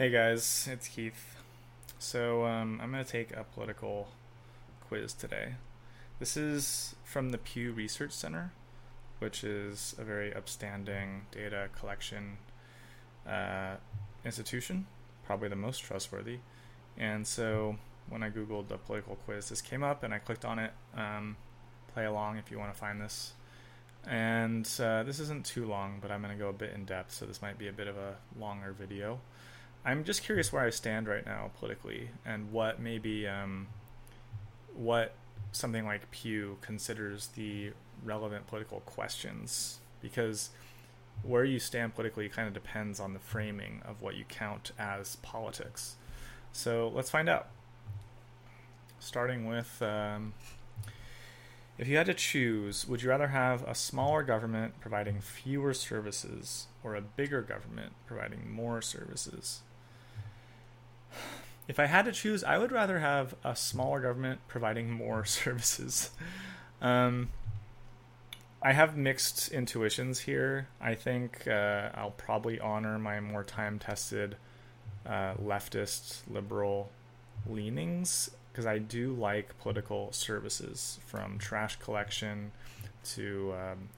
Hey guys, it's Keith. So um, I'm going to take a political quiz today. This is from the Pew Research Center, which is a very upstanding data collection uh, institution, probably the most trustworthy. And so when I googled the political quiz, this came up, and I clicked on it. Um, play along if you want to find this. And uh, this isn't too long, but I'm going to go a bit in depth, so this might be a bit of a longer video. I'm just curious where I stand right now politically, and what maybe um, what something like Pew considers the relevant political questions, because where you stand politically kind of depends on the framing of what you count as politics. So let's find out. Starting with um, if you had to choose, would you rather have a smaller government providing fewer services or a bigger government providing more services? If I had to choose, I would rather have a smaller government providing more services. Um, I have mixed intuitions here. I think uh, I'll probably honor my more time tested uh, leftist liberal leanings because I do like political services from trash collection to um,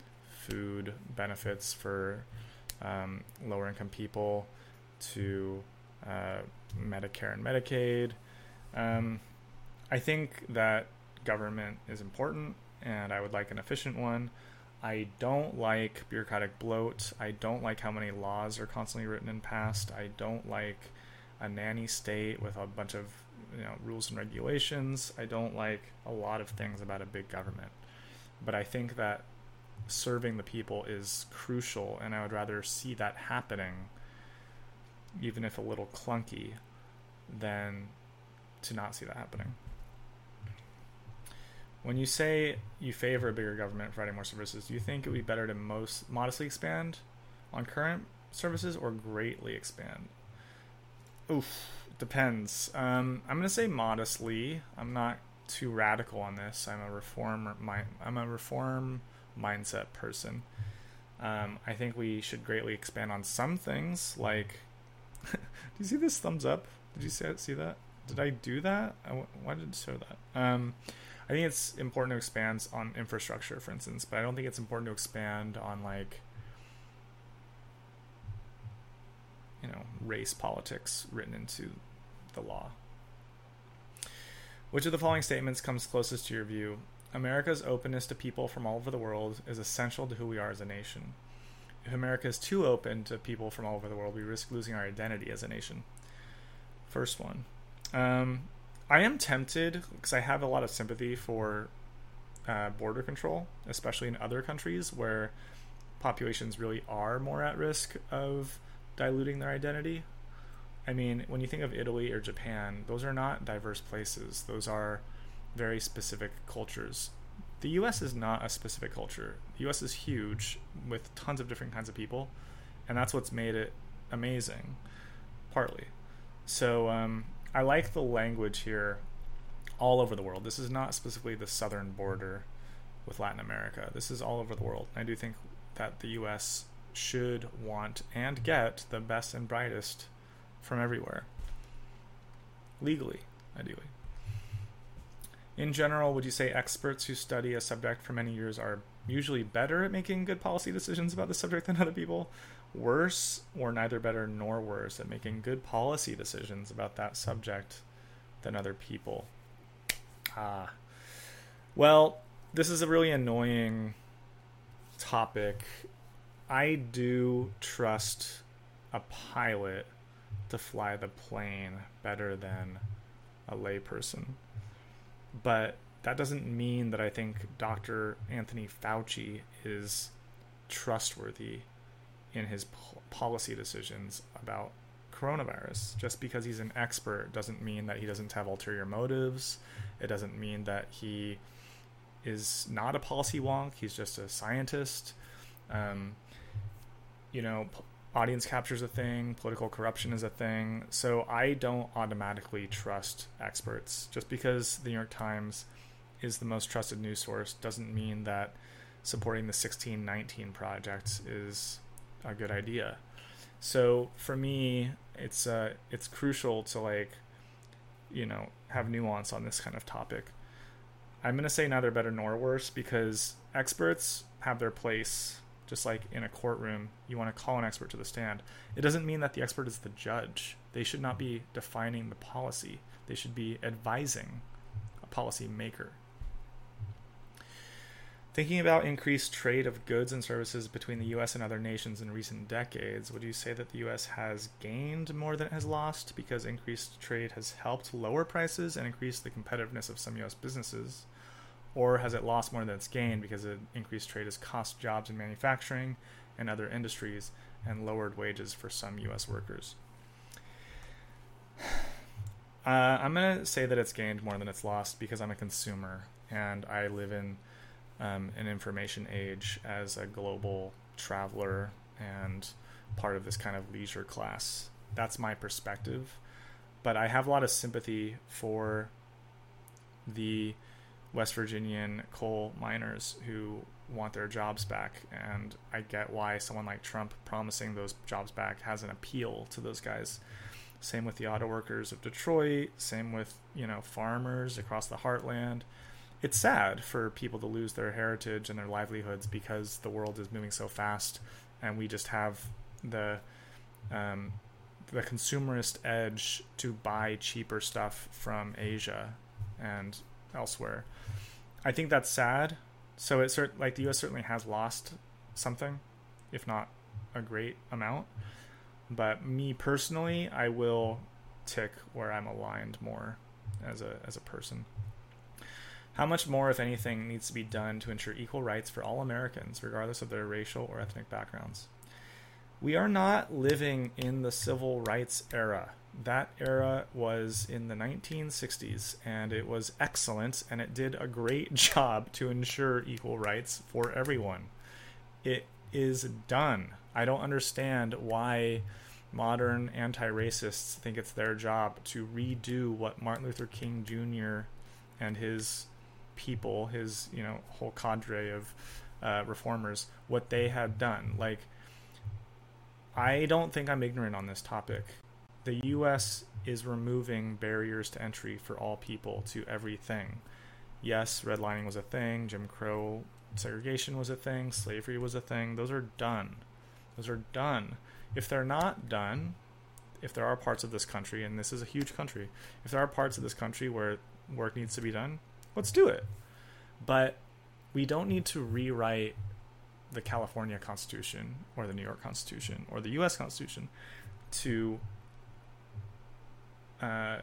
food benefits for um, lower income people to uh, Medicare and Medicaid. Um, I think that government is important and I would like an efficient one. I don't like bureaucratic bloat. I don't like how many laws are constantly written and passed. I don't like a nanny state with a bunch of you know rules and regulations. I don't like a lot of things about a big government, but I think that serving the people is crucial, and I would rather see that happening, even if a little clunky, than to not see that happening. When you say you favor a bigger government providing more services, do you think it would be better to most modestly expand on current services or greatly expand? Oof depends. Um, I'm gonna say modestly. I'm not too radical on this. I'm a reform. I'm a reform mindset person. Um, I think we should greatly expand on some things. Like, you see this thumbs up? Did you see, that? Did I do that? I, why did it show that? Um, I think it's important to expand on infrastructure, for instance, but I don't think it's important to expand on like you know race politics written into the law. Which of the following statements comes closest to your view? America's openness to people from all over the world is essential to who we are as a nation. If America is too open to people from all over the world, we risk losing our identity as a nation. First one. Um, I am tempted because I have a lot of sympathy for uh, border control, especially in other countries where populations really are more at risk of diluting their identity. I mean, when you think of Italy or Japan, those are not diverse places. Those are very specific cultures. The US is not a specific culture. The US is huge with tons of different kinds of people, and that's what's made it amazing, partly. So um, I like the language here all over the world. This is not specifically the southern border with Latin America. This is all over the world. I do think that the US should want and get the best and brightest from everywhere. Legally, ideally. In general, would you say experts who study a subject for many years are usually better at making good policy decisions about the subject than other people? Worse, or neither better nor worse at making good policy decisions about that subject than other people? Ah. Well, this is a really annoying topic. I do trust a pilot to fly the plane better than a layperson. But that doesn't mean that I think Dr. Anthony Fauci is trustworthy in his policy decisions about coronavirus. Just because he's an expert doesn't mean that he doesn't have ulterior motives. It doesn't mean that he is not a policy wonk. He's just a scientist. Um, you know, audience capture is a thing, political corruption is a thing. So I don't automatically trust experts. Just because the New York Times is the most trusted news source doesn't mean that supporting the 1619 project is a good idea. So for me, it's uh it's crucial to like you know have nuance on this kind of topic. I'm gonna say neither better nor worse because experts have their place. Just like in a courtroom, you want to call an expert to the stand. It doesn't mean that the expert is the judge. They should not be defining the policy. They should be advising a policy maker. Thinking about increased trade of goods and services between the US and other nations in recent decades, would you say that the US has gained more than it has lost because increased trade has helped lower prices and increase the competitiveness of some US businesses? Or has it lost more than it's gained because increased trade has cost jobs in manufacturing and other industries and lowered wages for some US workers? Uh, I'm going to say that it's gained more than it's lost because I'm a consumer and I live in um, an information age as a global traveler and part of this kind of leisure class. That's my perspective. But I have a lot of sympathy for the West Virginian coal miners who want their jobs back. And I get why someone like Trump promising those jobs back has an appeal to those guys. Same with the auto workers of Detroit, same with, you know, farmers across the heartland it's sad for people to lose their heritage and their livelihoods because the world is moving so fast and we just have the um, the consumerist edge to buy cheaper stuff from Asia and elsewhere. I think that's sad. So it's cert- like the U.S. certainly has lost something, if not a great amount. But me personally, I will tick where I'm aligned more as a as a person. How much more, if anything, needs to be done to ensure equal rights for all Americans, regardless of their racial or ethnic backgrounds? We are not living in the civil rights era. That era was in the 1960s, and it was excellent, and it did a great job to ensure equal rights for everyone. It is done. I don't understand why modern anti racists think it's their job to redo what Martin Luther King Jr. and his people, his you know whole cadre of uh, reformers, what they had done. Like, I don't think I'm ignorant on this topic. The U.S. is removing barriers to entry for all people to everything. Yes, redlining was a thing. Jim Crow segregation was a thing. Slavery was a thing. Those are done. Those are done. If they're not done, if there are parts of this country, and this is a huge country, if there are parts of this country where work needs to be done, let's do it. But we don't need to rewrite the California Constitution or the New York Constitution or the U.S. Constitution to uh,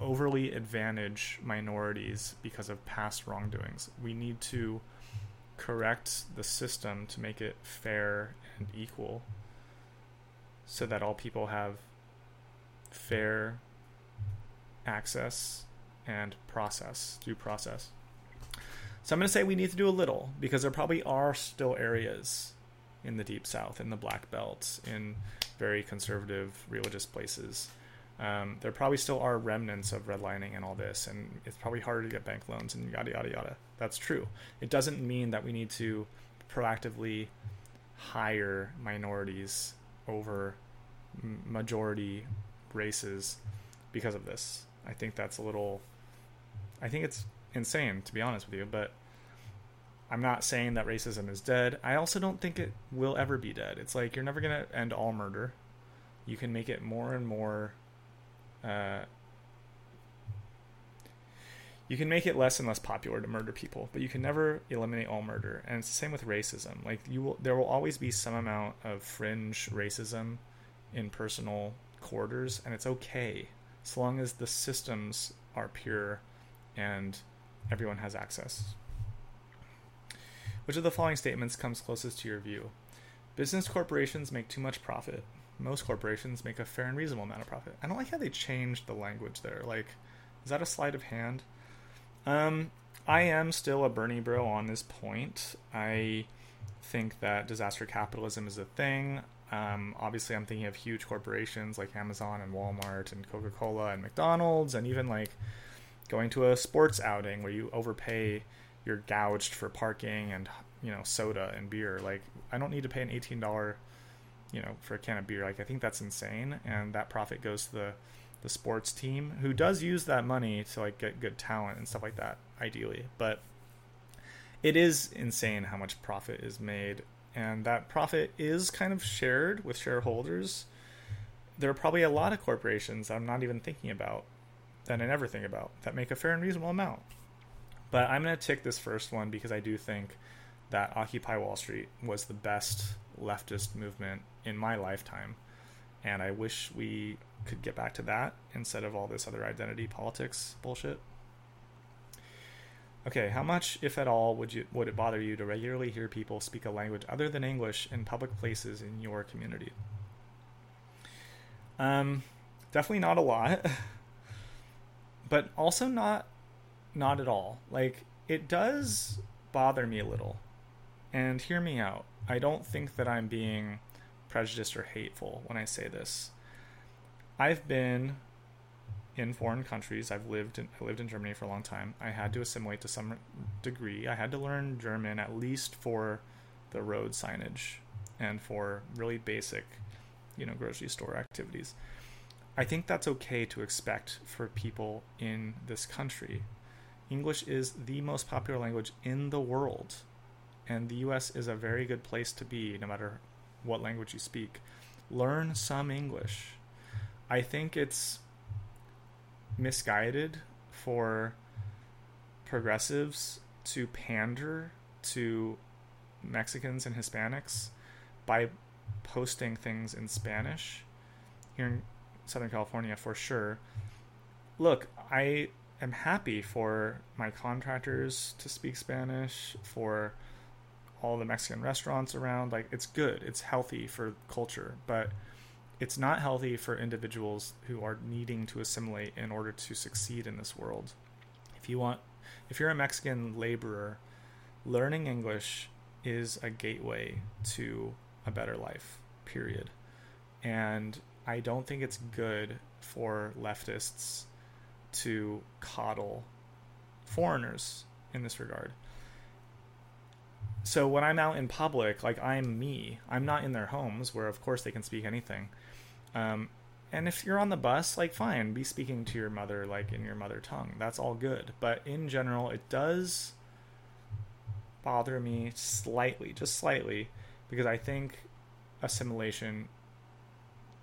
overly advantage minorities because of past wrongdoings. We need to correct the system to make it fair and equal so that all people have fair access and process, due process. So I'm going to say we need to do a little because there probably are still areas in the deep south, in the black belt, in very conservative religious places. Um, there probably still are remnants of redlining and all this, and it's probably harder to get bank loans and yada yada yada. That's true. It doesn't mean that we need to proactively hire minorities over majority races because of this. I think that's a little I think it's insane to be honest with you, but I'm not saying that racism is dead. I also don't think it will ever be dead. It's like you're never going to end all murder. You can make it more and more uh, you can make it less and less popular to murder people, but you can never eliminate all murder. And it's the same with racism. Like you will, there will always be some amount of fringe racism in personal quarters, and it's okay as long as the systems are pure and everyone has access. Which of the following statements comes closest to your view? Business corporations make too much profit. Most corporations make a fair and reasonable amount of profit. I don't like how they changed the language there. Like, is that a sleight of hand? Um, I am still a Bernie bro on this point. I think that disaster capitalism is a thing. Um, obviously, I'm thinking of huge corporations like Amazon and Walmart and Coca Cola and McDonald's and even like going to a sports outing where you overpay, you're gouged for parking and you know soda and beer. Like I don't need to pay an eighteen dollar you know, for a can of beer. Like I think that's insane, and that profit goes to the the sports team who does use that money to like get good talent and stuff like that, ideally. But it is insane how much profit is made, and that profit is kind of shared with shareholders. There are probably a lot of corporations I'm not even thinking about that I never think about that make a fair and reasonable amount. But I'm going to tick this first one because I do think that Occupy Wall Street was the best leftist movement in my lifetime. And I wish we could get back to that instead of all this other identity politics bullshit. Okay, how much, if at all, would you would it bother you to regularly hear people speak a language other than English in public places in your community? Um, definitely not a lot, but also not not at all. Like it does bother me a little. And hear me out. I don't think that I'm being prejudiced or hateful when I say this. I've been in foreign countries. I've lived in I lived in Germany for a long time. I had to assimilate to some degree. I had to learn German at least for the road signage and for really basic, you know, grocery store activities. I think that's okay to expect for people in this country. English is the most popular language in the world, and the US is a very good place to be no matter what language you speak. Learn some English. I think it's misguided for progressives to pander to Mexicans and Hispanics by posting things in Spanish here in Southern California for sure. Look, I am happy for my contractors to speak Spanish, for all the Mexican restaurants around. Like, it's good, it's healthy for culture, but it's not healthy for individuals who are needing to assimilate in order to succeed in this world. If you want, if you're a Mexican laborer, learning English is a gateway to a better life, period. And I don't think it's good for leftists to coddle foreigners in this regard. So when I'm out in public, like I'm me, I'm not in their homes where, of course, they can speak anything. Um, and if you're on the bus, like fine, be speaking to your mother like in your mother tongue. That's all good. But in general, it does bother me slightly, just slightly, because I think assimilation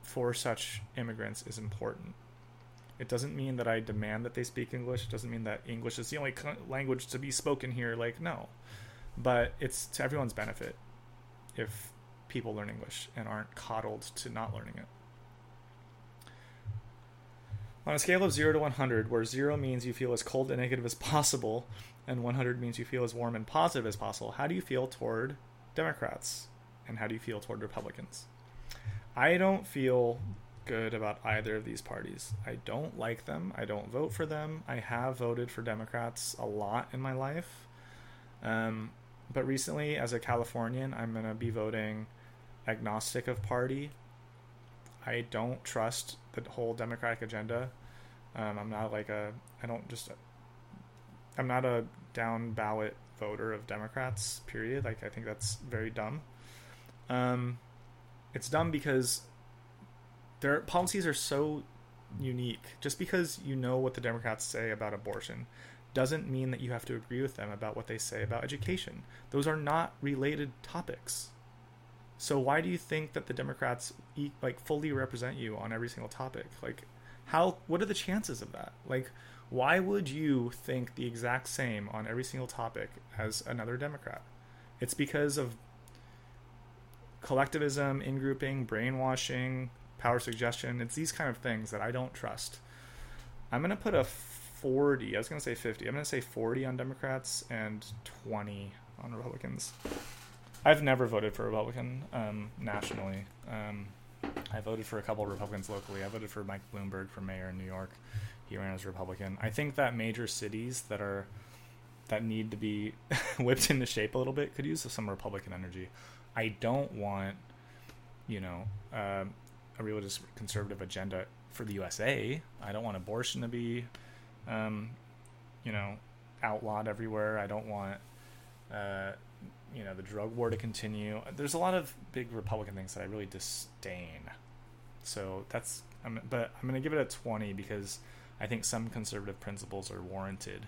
for such immigrants is important. It doesn't mean that I demand that they speak English. It doesn't mean that English is the only language to be spoken here. Like, no. But it's to everyone's benefit if people learn English and aren't coddled to not learning it. On a scale of 0 to 100, where 0 means you feel as cold and negative as possible, and 100 means you feel as warm and positive as possible, how do you feel toward Democrats? And how do you feel toward Republicans? I don't feel good about either of these parties. I don't like them. I don't vote for them. I have voted for Democrats a lot in my life. Um, but recently, as a Californian, I'm going to be voting agnostic of party. I don't trust the whole Democratic agenda. Um, I'm not like a, I don't just, I'm not a down ballot voter of Democrats, period. Like, I think that's very dumb. Um, it's dumb because their policies are so unique. Just because you know what the Democrats say about abortion doesn't mean that you have to agree with them about what they say about education. Those are not related topics. So why do you think that the Democrats like fully represent you on every single topic? Like how what are the chances of that? Like why would you think the exact same on every single topic as another Democrat? It's because of collectivism, ingrouping, brainwashing, power suggestion. It's these kind of things that I don't trust. I'm going to put a 40. I was going to say 50. I'm going to say 40 on Democrats and 20 on Republicans. I've never voted for Republican um, nationally. Um, I voted for a couple of Republicans locally. I voted for Mike Bloomberg for mayor in New York. He ran as Republican. I think that major cities that are that need to be whipped into shape a little bit could use some Republican energy. I don't want, you know, uh, a religious conservative agenda for the USA. I don't want abortion to be, um, you know, outlawed everywhere. I don't want, uh, you know the drug war to continue. There's a lot of big Republican things that I really disdain. So that's I'm, but I'm going to give it a 20 because I think some conservative principles are warranted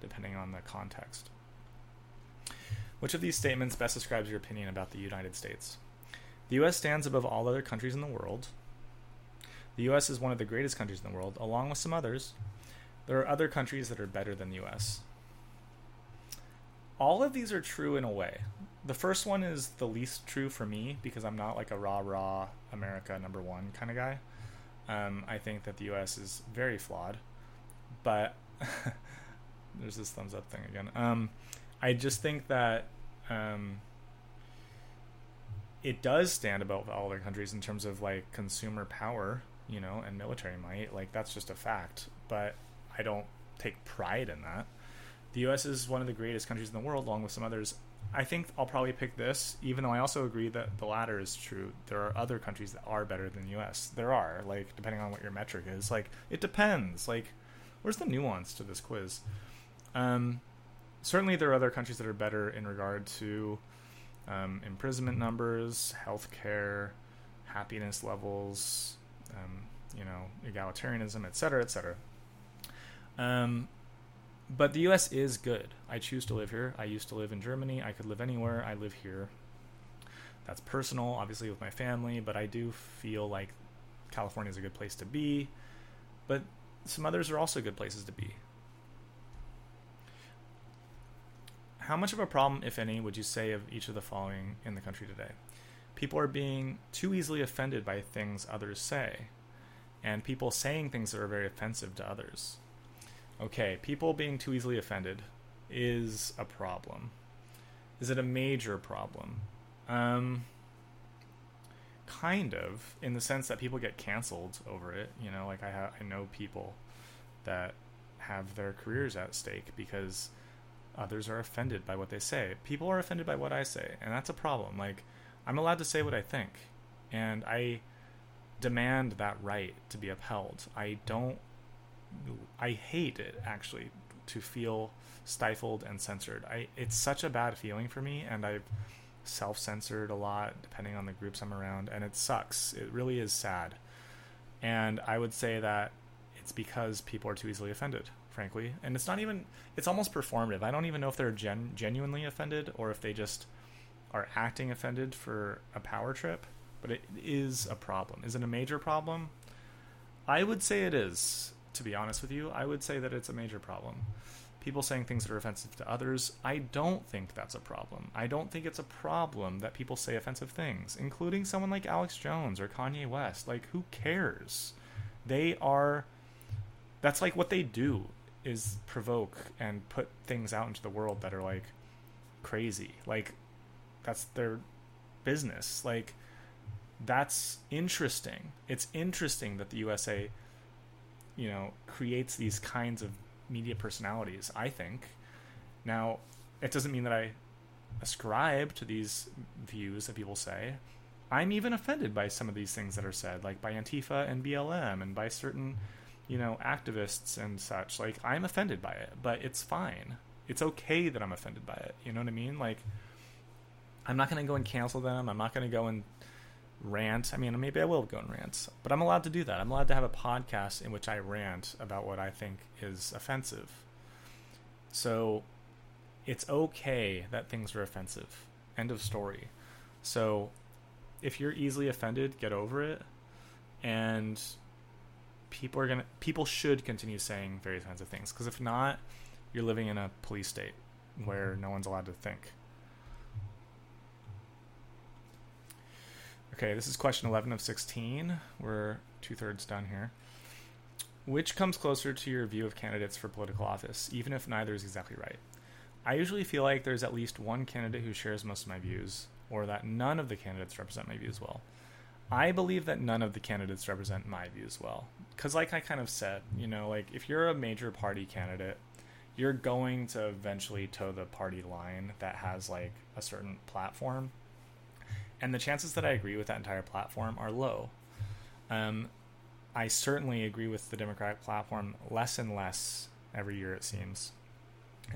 depending on the context. Which of these statements best describes your opinion about the United States? The US stands above all other countries in the world. The US is one of the greatest countries in the world, along with some others. There are other countries that are better than the US. All of these are true in a way. The first one is the least true for me because I'm not like a rah rah America number one kind of guy. Um, I think that the US is very flawed, but there's this thumbs up thing again. Um, I just think that um, it does stand above all other countries in terms of like consumer power, you know, and military might. Like that's just a fact. But I don't take pride in that. The U.S. is one of the greatest countries in the world, along with some others. I think I'll probably pick this, even though I also agree that the latter is true. There are other countries that are better than the U.S. There are, like, depending on what your metric is. Like, it depends. Like, where's the nuance to this quiz? Um, certainly, there are other countries that are better in regard to um, imprisonment numbers, healthcare, happiness levels, um, you know, egalitarianism, et cetera, et cetera. Um, but the U.S. is good. I choose to live here. I used to live in Germany. I could live anywhere. I live here. That's personal, obviously, with my family, but I do feel like California is a good place to be. But some others are also good places to be. How much of a problem, if any, would you say of each of the following in the country today? People are being too easily offended by things others say, and people saying things that are very offensive to others. Okay, people being too easily offended is a problem. Is it a major problem? Um, kind of, in the sense that people get canceled over it. You know, like I ha- I know people that have their careers at stake because others are offended by what they say. People are offended by what I say, and that's a problem. Like I'm allowed to say what I think, and I demand that right to be upheld. I don't I hate it actually to feel stifled and censored. I it's such a bad feeling for me, and I've self-censored a lot depending on the groups I'm around, and it sucks. It really is sad, and I would say that it's because people are too easily offended, frankly, and it's not even. It's almost performative. I don't even know if they're gen- genuinely offended or if they just are acting offended for a power trip. But it is a problem. Is it a major problem? I would say it is to be honest with you, I would say that it's a major problem. People saying things that are offensive to others, I don't think that's a problem. I don't think it's a problem that people say offensive things, including someone like Alex Jones or Kanye West. Like, who cares? They are. That's like what they do is provoke and put things out into the world that are like crazy. Like, that's their business. Like, that's interesting. It's interesting that the USA you know creates these kinds of media personalities. I think. Now, it doesn't mean that I ascribe to these views that people say. I'm even offended by some of these things that are said, like by Antifa and BLM and by certain, you know, activists and such. Like, I'm offended by it, but it's fine. It's okay that I'm offended by it. You know what I mean? Like, I'm not going to go and cancel them. I'm not going to go and rant. I mean, maybe I will go and rant, but I'm allowed to do that. I'm allowed to have a podcast in which I rant about what I think is offensive. So it's okay that things are offensive. End of story. So if you're easily offended, get over it. And people are going to people should continue saying various kinds of things because if not, you're living in a police state where mm-hmm. no one's allowed to think. Okay, this is question 11 of 16. We're two thirds done here. Which comes closer to your view of candidates for political office, even if neither is exactly right? I usually feel like there's at least one candidate who shares most of my views, or that none of the candidates represent my views well. I believe that none of the candidates represent my views well. Because, like I kind of said, you know, like if you're a major party candidate, you're going to eventually toe the party line that has like a certain platform and the chances that I agree with that entire platform are low. Um, I certainly agree with the Democratic platform less and less every year, it seems.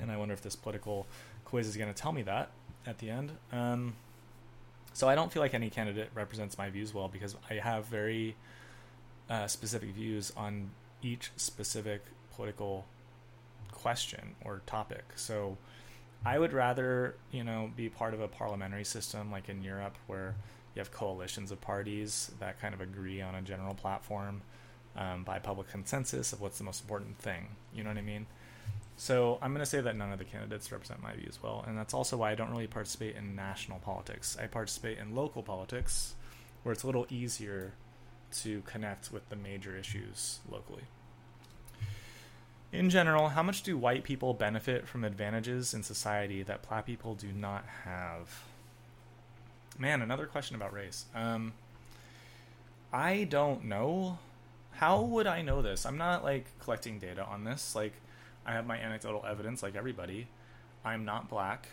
And I wonder if this political quiz is going to tell me that. at the end. Um, so I don't feel like any candidate represents my views well because I have very uh, specific views on each specific political question or topic. So I would rather, you know, be part of a parliamentary system like in Europe where you have coalitions of parties that kind of agree on a general platform um, by public consensus of what's the most important thing. You know what I mean? So I'm going to say that none of the candidates represent my views well, and that's also why I don't really participate in national politics. I participate in local politics, where it's a little easier to connect with the major issues locally. In general, how much do white people benefit from advantages in society that black people do not have? Man, another question about race. Um, I don't know. How would I know this? I'm not like collecting data on this. Like, I have my anecdotal evidence, like everybody. I'm not black.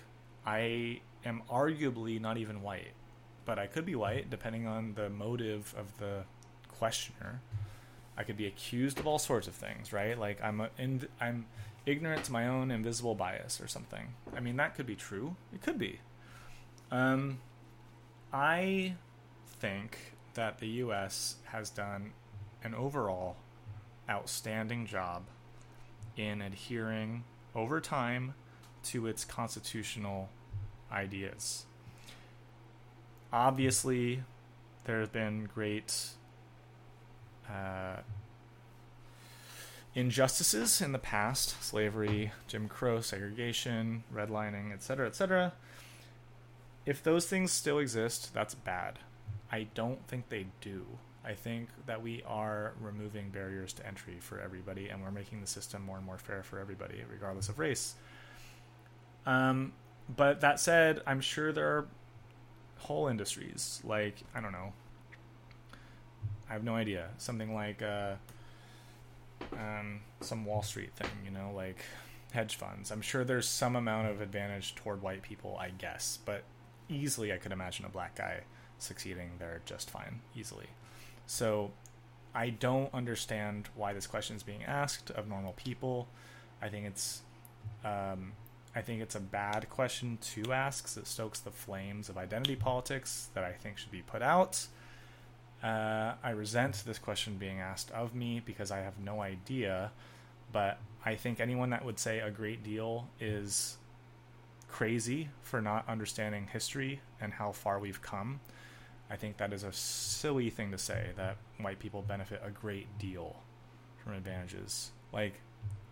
I am arguably not even white, but I could be white depending on the motive of the questioner. I could be accused of all sorts of things, right? Like I'm a, in, I'm ignorant to my own invisible bias or something. I mean, that could be true. It could be. Um, I think that the U.S. has done an overall outstanding job in adhering over time to its constitutional ideas. Obviously, there have been great uh, injustices in the past slavery, Jim Crow, segregation, redlining, etc., etc. If those things still exist, that's bad. I don't think they do. I think that we are removing barriers to entry for everybody, and we're making the system more and more fair for everybody, regardless of race. Um, but that said, I'm sure there are whole industries like I don't know I have no idea. Something like uh, um, some Wall Street thing, you know, like hedge funds. I'm sure there's some amount of advantage toward white people, I guess, but easily I could imagine a black guy succeeding there just fine, easily. So I don't understand why this question is being asked of normal people. I think it's um, I think it's a bad question to ask. It stokes the flames of identity politics that I think should be put out. Uh, I resent this question being asked of me because I have no idea. But I think anyone that would say a great deal is crazy for not understanding history and how far we've come. I think that is a silly thing to say that white people benefit a great deal from advantages. Like,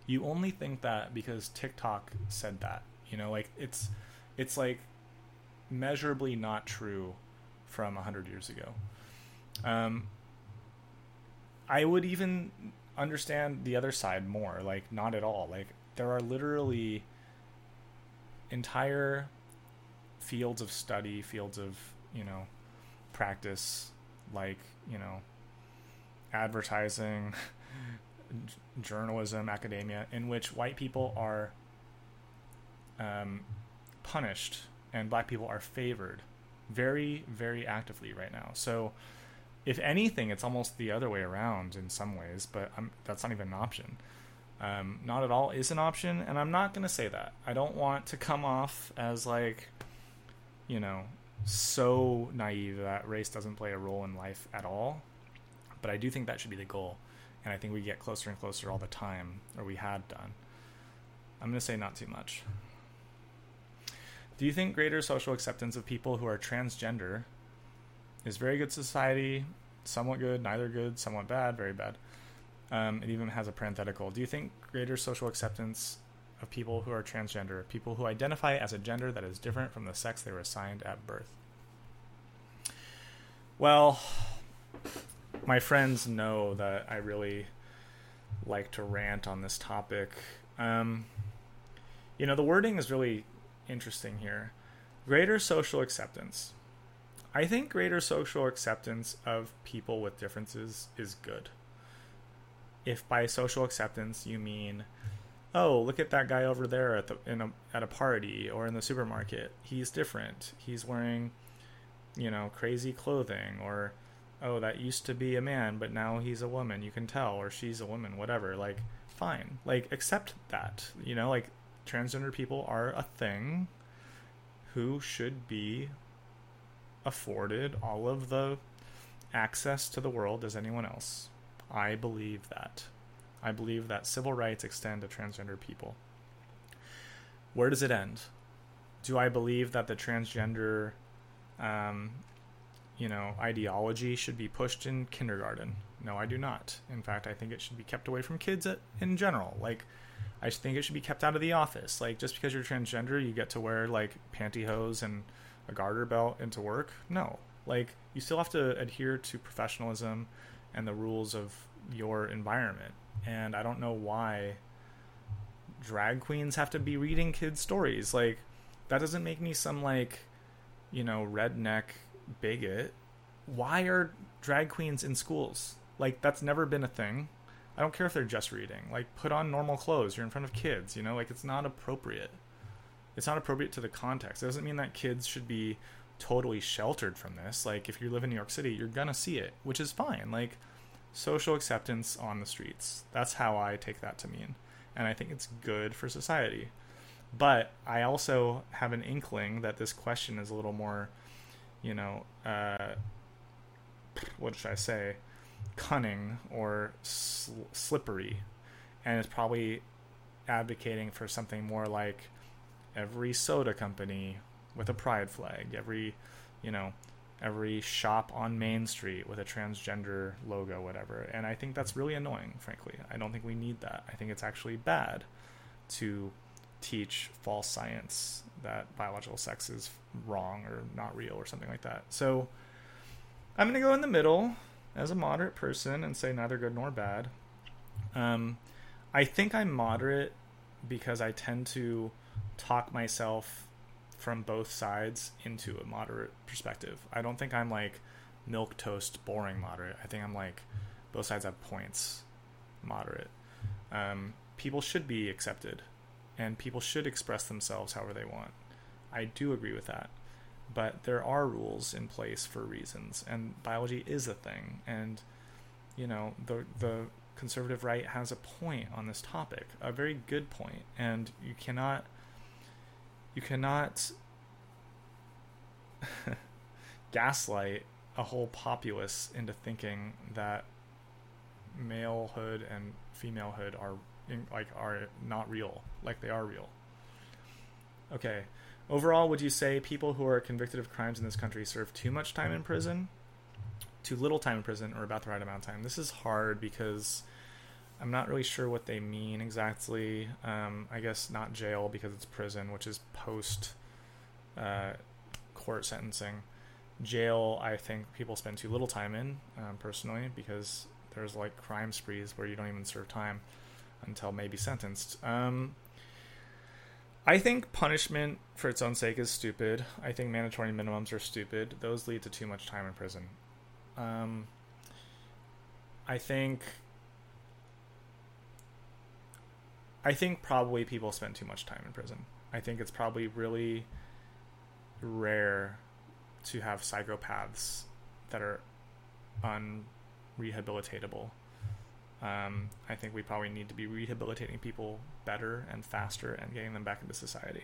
you only think that because TikTok said that. You know, like it's it's like measurably not true from a hundred years ago. Um, I would even understand the other side more. Like, not at all. Like, there are literally entire fields of study, fields of, you know, practice, like, you know, advertising, journalism, academia, in which white people are um, punished and black people are favored very, very actively right now. So, if anything, it's almost the other way around in some ways, but I'm, that's not even an option. Um, not at all is an option, and I'm not going to say that. I don't want to come off as like, you know, so naive that race doesn't play a role in life at all. But I do think that should be the goal, and I think we get closer and closer all the time, or we had done. I'm going to say not too much. Do you think greater social acceptance of people who are transgender is very good society, somewhat good, neither good, somewhat bad, very bad. Um, it even has a parenthetical. Do you think greater social acceptance of people who are transgender, people who identify as a gender that is different from the sex they were assigned at birth? Well, my friends know that I really like to rant on this topic. Um, you know, the wording is really interesting here. Greater social acceptance. I think greater social acceptance of people with differences is good. If by social acceptance you mean, oh, look at that guy over there at the in a, at a party or in the supermarket. He's different. He's wearing, you know, crazy clothing or oh, that used to be a man, but now he's a woman. You can tell or she's a woman, whatever. Like fine. Like accept that. You know, like transgender people are a thing who should be afforded all of the access to the world as anyone else. I believe that. I believe that civil rights extend to transgender people. Where does it end? Do I believe that the transgender, um, you know, ideology should be pushed in kindergarten? No, I do not. In fact, I think it should be kept away from kids in general. Like, I think it should be kept out of the office. Like, just because you're transgender, you get to wear like pantyhose and a garter belt into work. No, like you still have to adhere to professionalism and the rules of your environment. And I don't know why drag queens have to be reading kids stories. Like that doesn't make me some like, you know, redneck bigot. Why are drag queens in schools? Like that's never been a thing. I don't care if they're just reading. Like put on normal clothes. You're in front of kids, you know? Like it's not appropriate. It's not appropriate to the context. It doesn't mean that kids should be totally sheltered from this. Like if you live in New York City, you're to see it, which is fine. Like social acceptance on the streets. That's how I take that to mean. And I think it's good for society. But I also have an inkling that this question is a little more, you know, uh, what should I say, cunning or sl- slippery. And it's probably advocating for something more like every soda company with a pride flag, every, you know, every shop on Main Street with a transgender logo, whatever. And I think that's really annoying, frankly. I don't think we need that. I think it's actually bad to teach false science that biological sex is wrong or not real or something like that. So I'm going to go in the middle as a moderate person and say neither good nor bad. Um, I think I'm moderate because I tend to talk myself from both sides into a moderate perspective. I don't think I'm like milk toast boring moderate. I think I'm like both sides have points moderate. Um, people should be accepted and people should express themselves however they want. I do agree with that. But there are rules in place for reasons and biology is a thing and you know the the conservative right has a point on this topic, a very good point, and you cannot you cannot gaslight a whole populace into thinking that malehood and femalehood are in, like are not real, like they are real. Okay. Overall, would you say people who are convicted of crimes in this country serve too much time in prison, too little time in prison, or about the right amount of time? This is hard because I'm not really sure what they mean exactly. Um, I guess not jail because it's prison, which is post uh, court sentencing. Jail, I think people spend too little time in, um, personally, because there's like crime sprees where you don't even serve time until maybe sentenced. Um, I think punishment for its own sake is stupid. I think mandatory minimums are stupid. Those lead to too much time in prison. Um, I think I think probably people spend too much time in prison. I think it's probably really rare to have psychopaths that are unrehabilitatable. Um, I think we probably need to be rehabilitating people better and faster and getting them back into society.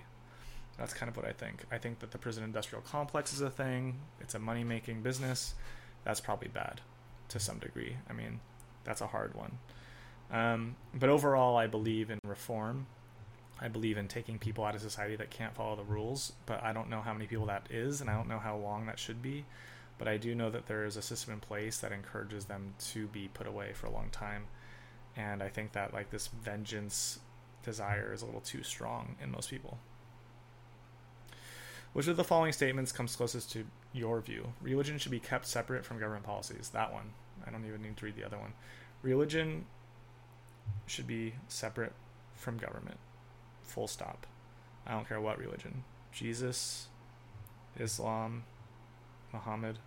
That's kind of what I think. I think that the prison industrial complex is a thing. It's a money making business. That's probably bad to some degree. I mean, that's a hard one. Um, but overall, I believe in reform. I believe in taking people out of society that can't follow the rules, but I don't know how many people that is, and I don't know how long that should be. But I do know that there is a system in place that encourages them to be put away for a long time. And I think that like this vengeance desire is a little too strong in most people. Which of the following statements comes closest to your view? Religion should be kept separate from government policies. That one. I don't even need to read the other one. Religion should be separate from government. Full stop. I don't care what religion. Jesus, Islam, Muhammad,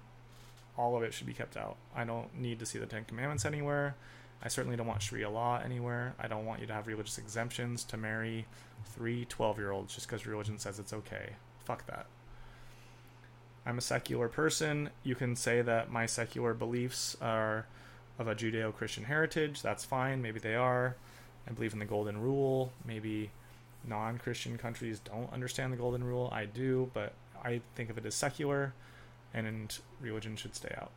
all of it should be kept out. I don't need to see the Ten Commandments anywhere. I certainly don't want Sharia law anywhere. I don't want you to have religious exemptions to marry three 12 year olds just because religion says it's okay. Fuck that. I'm a secular person. You can say that my secular beliefs are of a Judeo Christian heritage. That's fine. Maybe they are. I believe in the Golden Rule. Maybe non Christian countries don't understand the Golden Rule. I do, but I think of it as secular, and religion should stay out.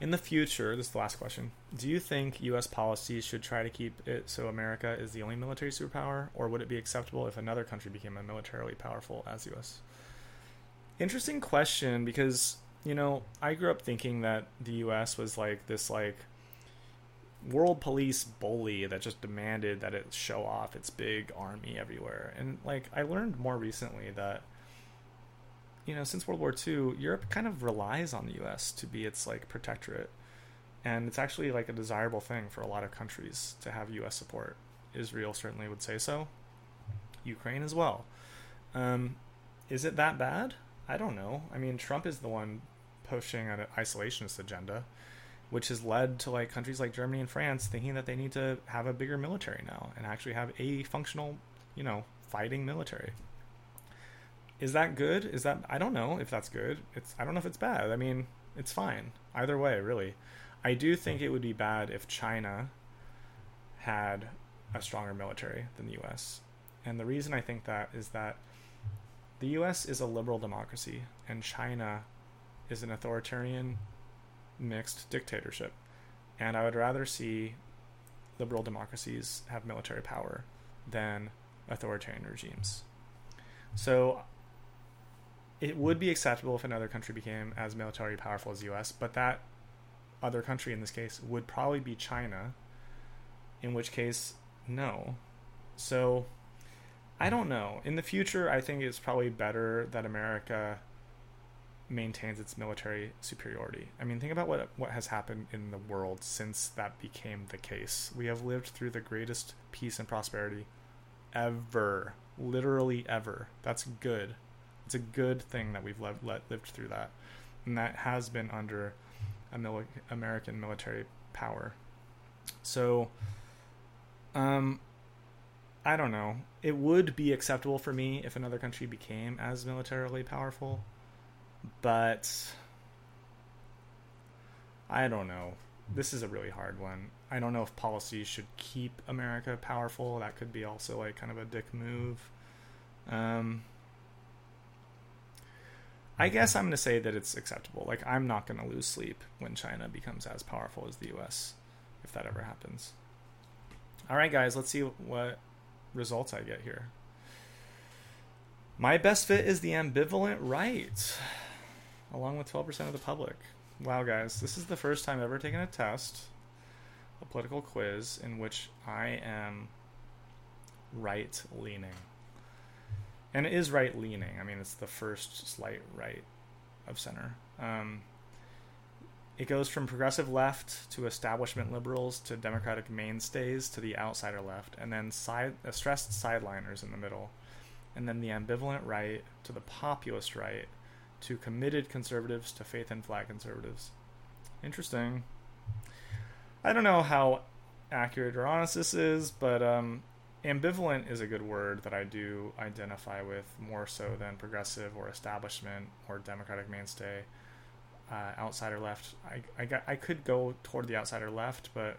In the future, this is the last question. Do you think U.S. policies should try to keep it so America is the only military superpower, or would it be acceptable if another country became a militarily powerful as U.S.? Interesting question because you know I grew up thinking that the U.S. was like this like world police bully that just demanded that it show off its big army everywhere, and like I learned more recently that you know, since World War II, Europe kind of relies on the U.S. to be its like protectorate, and it's actually like a desirable thing for a lot of countries to have U.S. support. Israel certainly would say so. Ukraine as well. Um, is it that bad? I don't know. I mean, Trump is the one pushing an isolationist agenda, which has led to like countries like Germany and France thinking that they need to have a bigger military now and actually have a functional, you know, fighting military is that good? Is that I don't know if that's good. It's I don't know if it's bad. I mean, it's fine either way, really. I do think hmm. it would be bad if China had a stronger military than the US. And the reason I think that is that the US is a liberal democracy and China is an authoritarian mixed dictatorship. And I would rather see liberal democracies have military power than authoritarian regimes. So it would be acceptable if another country became as militarily powerful as the US, but that other country in this case would probably be China, in which case, no. So, I don't know. In the future, I think it's probably better that America maintains its military superiority. I mean, think about what what has happened in the world since that became the case. We have lived through the greatest peace and prosperity ever, literally ever. That's good. It's a good thing that we've lived, lived through that, and that has been under American military power. So, um, I don't know. It would be acceptable for me if another country became as militarily powerful, but I don't know. This is a really hard one. I don't know if policies should keep America powerful. That could be also like kind of a dick move. Um, I guess I'm going to say that it's acceptable. Like, I'm not going to lose sleep when China becomes as powerful as the US, if that ever happens. All right, guys, let's see what results I get here. My best fit is the ambivalent right, along with 12% of the public. Wow, guys, this is the first time I've ever taken a test, a political quiz, in which I am right leaning and it is right leaning. I mean, it's the first slight right of center. Um, it goes from progressive left to establishment liberals to democratic mainstays to the outsider left, and then side uh, stressed sideliners in the middle, and then the ambivalent right to the populist right to committed conservatives to faith and flag conservatives. Interesting. I don't know how accurate or honest this is, but um, ambivalent is a good word that I do identify with more so than progressive or establishment or democratic mainstay. Uh, outsider left, I, I, got, I could go toward the outsider left, but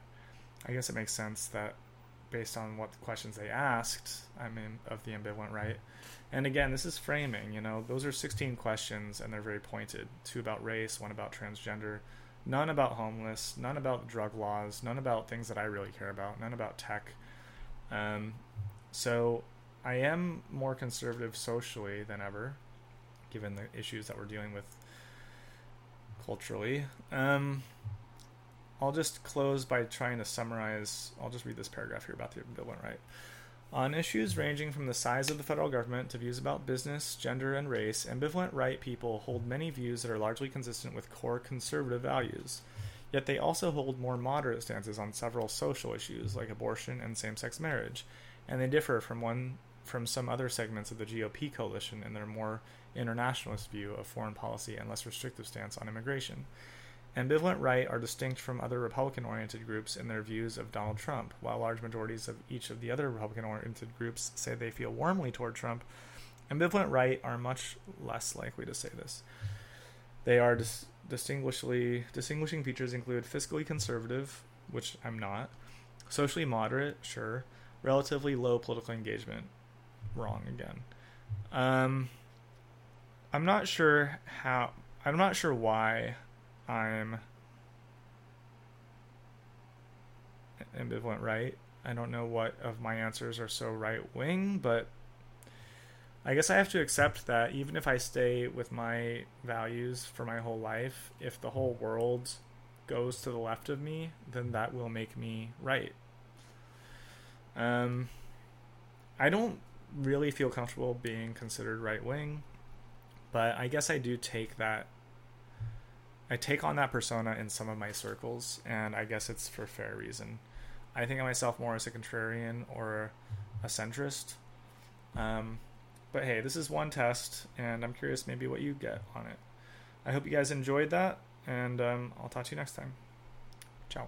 I guess it makes sense that based on what questions they asked, I mean, of the ambivalent right. And again, this is framing. You know, those are 16 questions, and they're very pointed. Two about race, one about transgender, none about homeless, none about drug laws, none about things that I really care about, none about tech um, so I am more conservative socially than ever, given the issues that we're dealing with culturally. Um, I'll just close by trying to summarize. I'll just read this paragraph here about the ambivalent right. On issues ranging from the size of the federal government to views about business, gender, and race, ambivalent right people hold many views that are largely consistent with core conservative values. Yet they also hold more moderate stances on several social issues like abortion and same-sex marriage, and they differ from one from some other segments of the GOP coalition in their more internationalist view of foreign policy and less restrictive stance on immigration. Ambivalent right are distinct from other Republican oriented groups in their views of Donald Trump, while large majorities of each of the other Republican oriented groups say they feel warmly toward Trump. Ambivalent right are much less likely to say this. They are dis- distinguishly distinguishing features include fiscally conservative, which I'm not, socially moderate, sure, relatively low political engagement. Wrong again. Um, I'm not sure how. I'm not sure why I'm ambivalent right. I don't know what of my answers are so right wing, but I guess I have to accept that even if I stay with my values for my whole life, if the whole world goes to the left of me, then that will make me right. Um, I don't really feel comfortable being considered right wing, but I guess I do take that. I take on that persona in some of my circles, and I guess it's for fair reason. I think of myself more as a contrarian or a centrist. Um, but hey, this is one test, and I'm curious maybe what you get on it. I hope you guys enjoyed that, and um, I'll talk to you next time. Ciao.